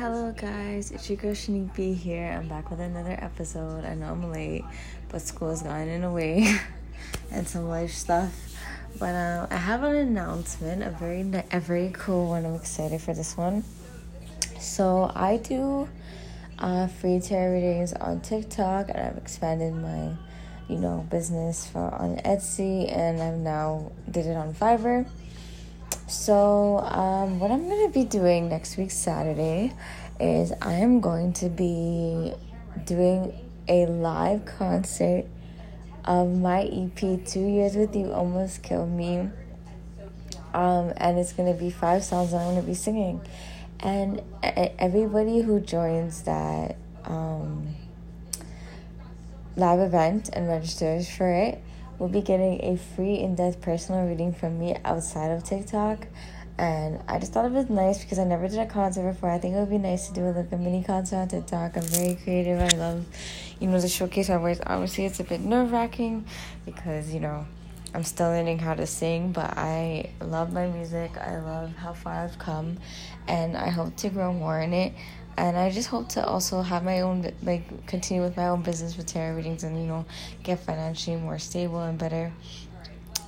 Hello, guys, it's your girl Shanique B here. I'm back with another episode. I know I'm late, but school's gotten in the way and some life stuff. But um, I have an announcement, a very a very cool one. I'm excited for this one. So I do uh, free tarot readings on TikTok, and I've expanded my, you know, business for on Etsy, and I've now did it on Fiverr. So, um, what I'm going to be doing next week, Saturday, is I am going to be doing a live concert of my EP, Two Years With You Almost Killed Me. Um, and it's going to be five songs I'm going to be singing. And everybody who joins that um, live event and registers for it will be getting a free in depth personal reading from me outside of TikTok. And I just thought it was nice because I never did a concert before. I think it would be nice to do a, like a mini concert on TikTok. I'm very creative. I love, you know, to showcase my voice. Obviously, it's a bit nerve wracking because, you know, I'm still learning how to sing, but I love my music. I love how far I've come, and I hope to grow more in it and I just hope to also have my own like continue with my own business with tarot readings and you know get financially more stable and better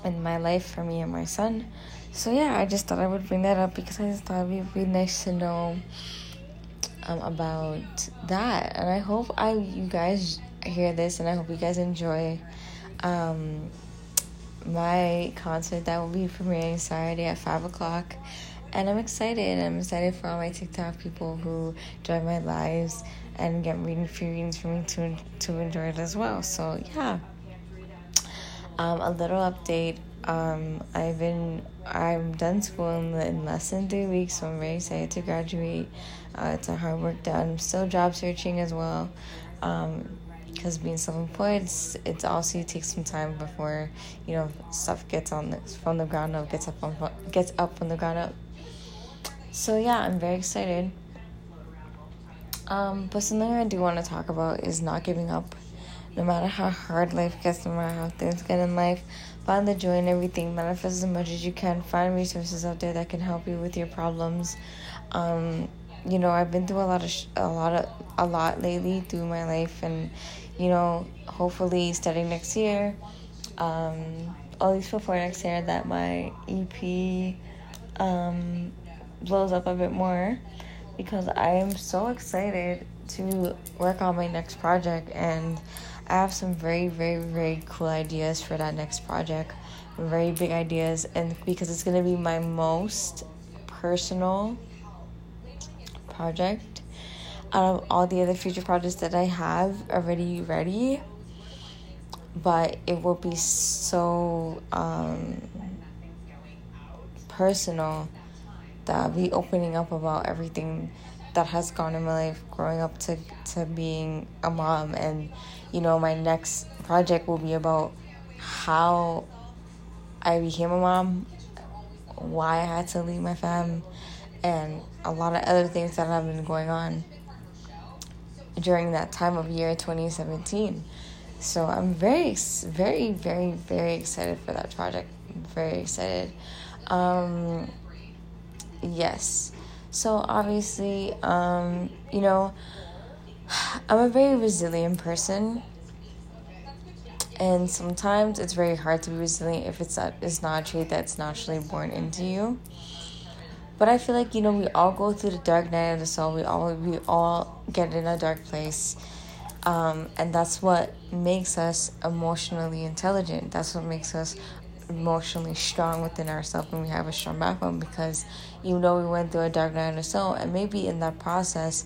in my life for me and my son. So yeah, I just thought I would bring that up because I just thought it would be nice to know um, about that, and I hope I you guys hear this and I hope you guys enjoy um, my concert that will be premiering Saturday at five o'clock and I'm excited. I'm excited for all my TikTok people who join my lives and get reading free readings for me to to enjoy it as well. So yeah. Um, a little update. Um, I've been I'm done school in, in less than three weeks, so I'm very excited to graduate. Uh, it's a hard work done. I'm still job searching as well. Um, because being self-employed it's, it's also it takes some time before you know stuff gets on the, from the ground up gets up on gets up from the ground up so yeah, I'm very excited. Um, but something I do want to talk about is not giving up. No matter how hard life gets, no matter how things get in life, find the joy in everything. Manifest as much as you can. Find resources out there that can help you with your problems. Um, you know, I've been through a lot of sh- a lot of a lot lately through my life, and you know, hopefully, starting next year, um, at least before next year, that my EP um, blows up a bit more because I am so excited to work on my next project and I have some very, very, very cool ideas for that next project. Very big ideas, and because it's gonna be my most personal project out of all the other future projects that I have already ready, but it will be so um, personal that I'll be opening up about everything that has gone in my life growing up to to being a mom. And you know my next project will be about how I became a mom why I had to leave my fam and a lot of other things that have been going on during that time of year 2017 so I'm very very very very excited for that project very excited um yes. So obviously, um, you know, I'm a very resilient person. And sometimes it's very hard to be resilient if it's not, it's not a trait that's naturally born into you. But I feel like you know we all go through the dark night of the soul. We all we all get in a dark place, um, and that's what makes us emotionally intelligent. That's what makes us emotionally strong within ourselves and we have a strong backbone because even though we went through a dark night of the soul and maybe in that process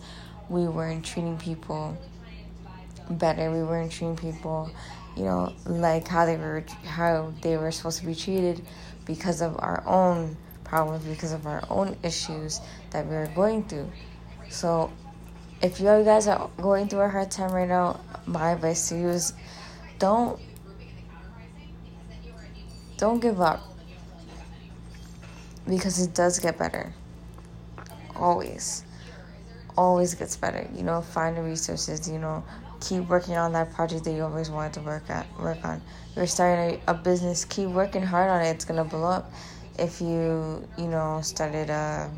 we weren't treating people better we weren't treating people you know like how they were how they were supposed to be treated because of our own problems because of our own issues that we're going through so if you guys are going through a hard time right now my advice to you is don't don't give up because it does get better. Always. Always gets better. You know, find the resources, you know, keep working on that project that you always wanted to work at work on. You're starting a, a business, keep working hard on it, it's gonna blow up. If you, you know, started a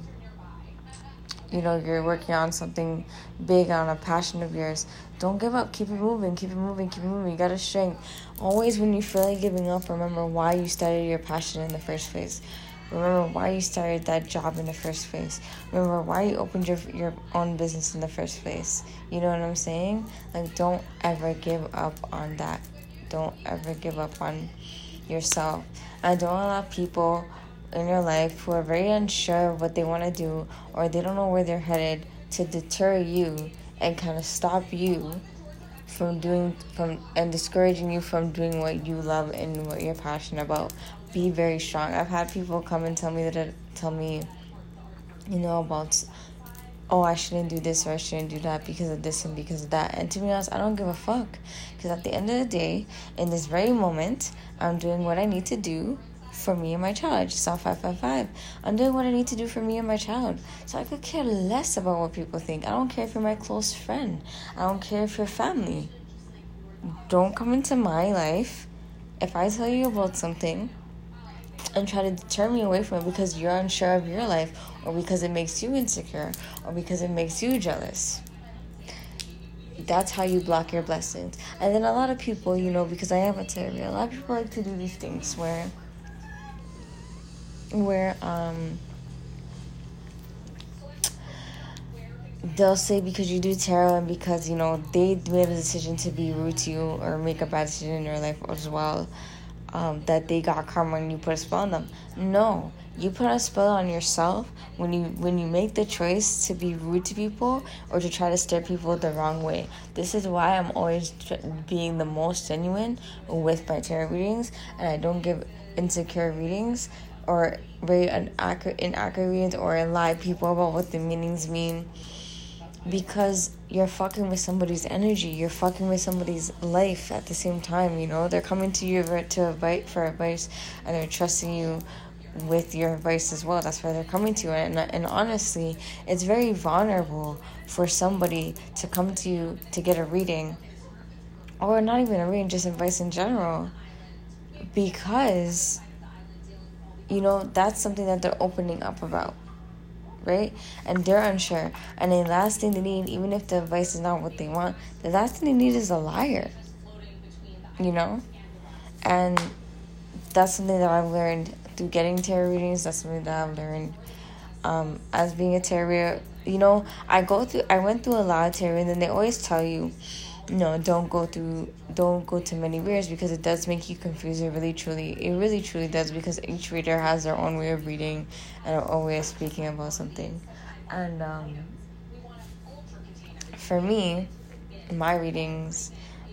you know you're working on something big on a passion of yours don't give up. Keep it moving keep it moving keep it moving. You got a strength always when you feel like giving up remember why you started your passion in the first place. Remember why you started that job in the first place. Remember why you opened your your own business in the first place. You know what i'm saying? Like don't ever give up on that. Don't ever give up on yourself. And don't allow people in your life who are very unsure of what they want to do or they don't know where they're headed to deter you and kind of stop you from doing from and discouraging you from doing what you love and what you're passionate about. Be very strong. I've had people come and tell me that tell me you know about oh i shouldn't do this or i shouldn't do that because of this and because of that. And to be honest i don't give a fuck. Because at the end of the day in this very moment i'm doing what i need to do for me and my child. I just saw 555. I'm doing what I need to do for me and my child. So I could care less about what people think. I don't care if you're my close friend. I don't care if you're family. Don't come into my life if I tell you about something and try to deter me away from it because you're unsure of your life or because it makes you insecure or because it makes you jealous that's how you block your blessings. And then a lot of people, you know, because I am a terrier, a lot of people like to do these things where where um they'll say because you do tarot and because you know they made a decision to be rude to you or make a bad decision in your life as well um, that they got karma and you put a spell on them. No. You put a spell on yourself when you when you make the choice to be rude to people or to try to steer people the wrong way. This is why i'm always being the most genuine with my tarot readings and i don't give insecure readings or very inaccurate, inaccurate or lie people about what the meanings mean. Because you're fucking with somebody's energy you're fucking with somebody's life at the same time you know? They're coming to you to advice for advice and they're trusting you with your advice as well. That's why they're coming to you. And, and honestly it's very vulnerable for somebody to come to you to get a reading or not even a reading just advice in general. Because you know, that's something that they're opening up about, right? And they're unsure. And the last thing they need, even if the advice is not what they want, the last thing they need is a liar, you know? And that's something that I've learned through getting tarot readings. That's something that I've learned um, as being a tarot. You know, I go through, I went through a lot of tarot, and then they always tell you no, don't go through, don't go to many readers because it does make you confused. It really, truly, it really, truly does because each reader has their own way of reading and their own way of speaking about something. And um, for me, my readings,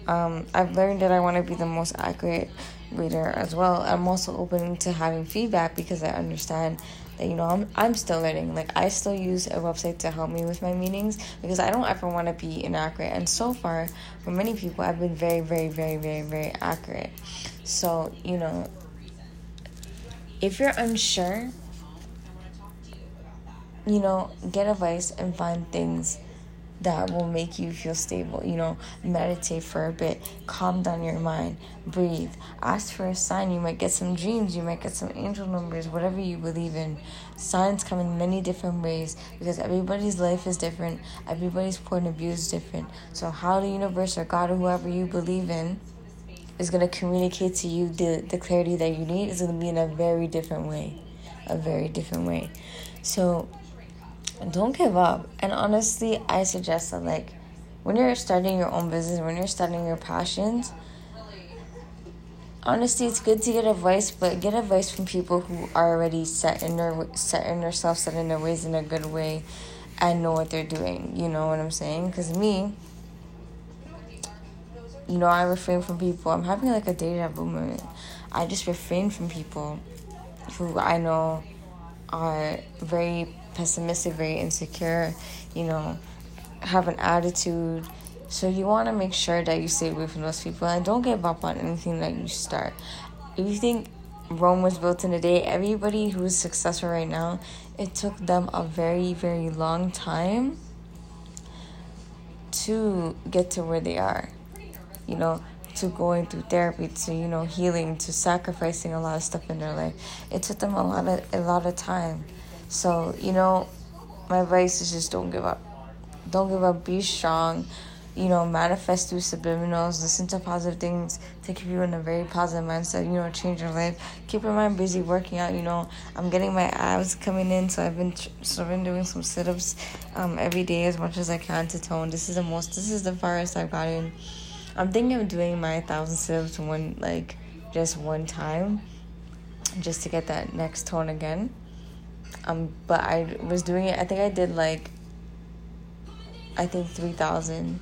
um, I've learned that I want to be the most accurate reader as well. I'm also open to having feedback because I understand that you know I'm I'm still learning. Like I still use a website to help me with my meetings because I don't ever want to be inaccurate. And so far, for many people, I've been very, very, very, very, very accurate. So you know, if you're unsure, you know, get advice and find things that will make you feel stable. You know, meditate for a bit, calm down your mind, breathe, ask for a sign. You might get some dreams, you might get some angel numbers, whatever you believe in. Signs come in many different ways because everybody's life is different, everybody's point of view is different. So, how the universe or God or whoever you believe in is going to communicate to you the, the clarity that you need is going to be in a very different way. A very different way. So, don't give up. And honestly, I suggest that like when you're starting your own business, when you're starting your passions, honestly, it's good to get advice, but get advice from people who are already set in their set in themselves, set in their ways in a good way, and know what they're doing. You know what I'm saying? Because me, you know, I refrain from people. I'm having like a deja vu moment. I just refrain from people who I know are very pessimistic, very insecure, you know, have an attitude. So you want to make sure that you stay away from those people and don't give up on anything that you start. If you think Rome was built in a day, everybody who is successful right now, it took them a very, very long time to get to where they are. You know, to going through therapy, to you know healing, to sacrificing a lot of stuff in their life. It took them a lot of a lot of time. So, you know, my advice is just don't give up. Don't give up. Be strong. You know, manifest through subliminals. Listen to positive things to keep you in a very positive mindset. You know, change your life. Keep your mind busy working out. You know, I'm getting my abs coming in, so I've been so I've been doing some sit ups um, every day as much as I can to tone. This is the most. This is the farthest I've gotten. I'm thinking of doing my thousand sit ups one like just one time, just to get that next tone again. Um, but I was doing it. I think I did like I think 3,000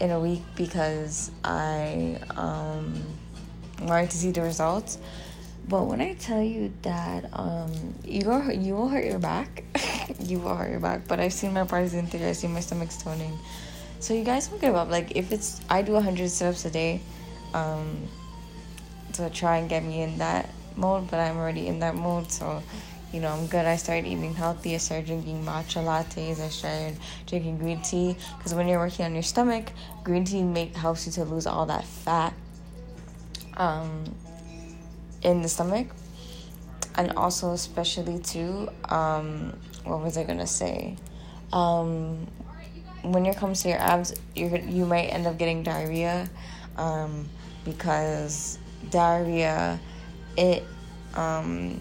in a week because I um, wanted to see the results. But when I tell you that um, you go, you will hurt your back, you will hurt your back. But I've seen my bodies integrate. I've seen my stomach's toning. So you guys don't give up. Like if it's, I do 100 sit-ups a day, um, to try and get me in that mode. But I'm already in that mode, so you know, I'm good. I started eating healthy. I started drinking matcha lattes. I started drinking green tea because when you're working on your stomach, green tea make helps you to lose all that fat um, in the stomach, and also especially too. Um, what was I gonna say? Um, when it comes to your abs, you you might end up getting diarrhea um, because diarrhea it um,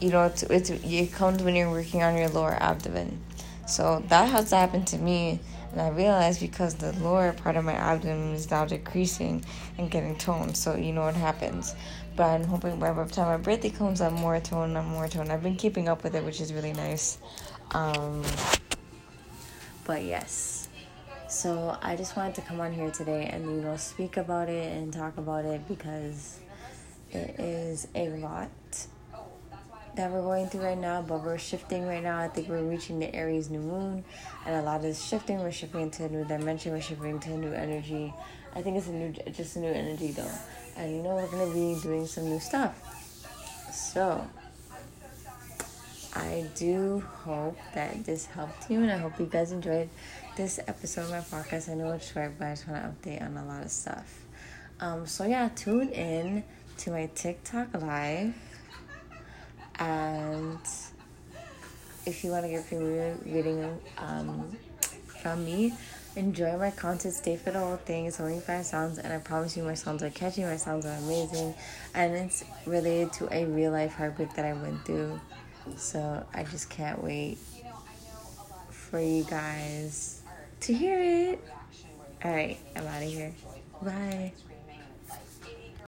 you know, it's, it's, it comes when you're working on your lower abdomen. So that has happened to me, and I realized because the lower part of my abdomen is now decreasing and getting toned. So you know what happens. But I'm hoping by the time my birthday comes, I'm more toned. I'm more toned. I've been keeping up with it, which is really nice. Um, but yes. So I just wanted to come on here today and you know speak about it and talk about it because it is a lot that we're going through right now, but we're shifting right now. I think we're reaching the Aries new moon, and a lot this shifting. We're shifting into a new dimension. We're shifting into a new energy. I think it's a new, just a new energy though, and you know we're gonna be doing some new stuff. So I do hope that this helped you, and I hope you guys enjoyed this episode of my podcast. I know it's short, but I just want to update on a lot of stuff. Um, so yeah, tune in to my TikTok live and if you want to get free reading um, from me, enjoy my content, stay for the whole thing. It's only five sounds, and I promise you, my sounds are catchy, my sounds are amazing, and it's related to a real life heartbreak that I went through. So I just can't wait for you guys to hear it. All right, I'm out of here. Bye.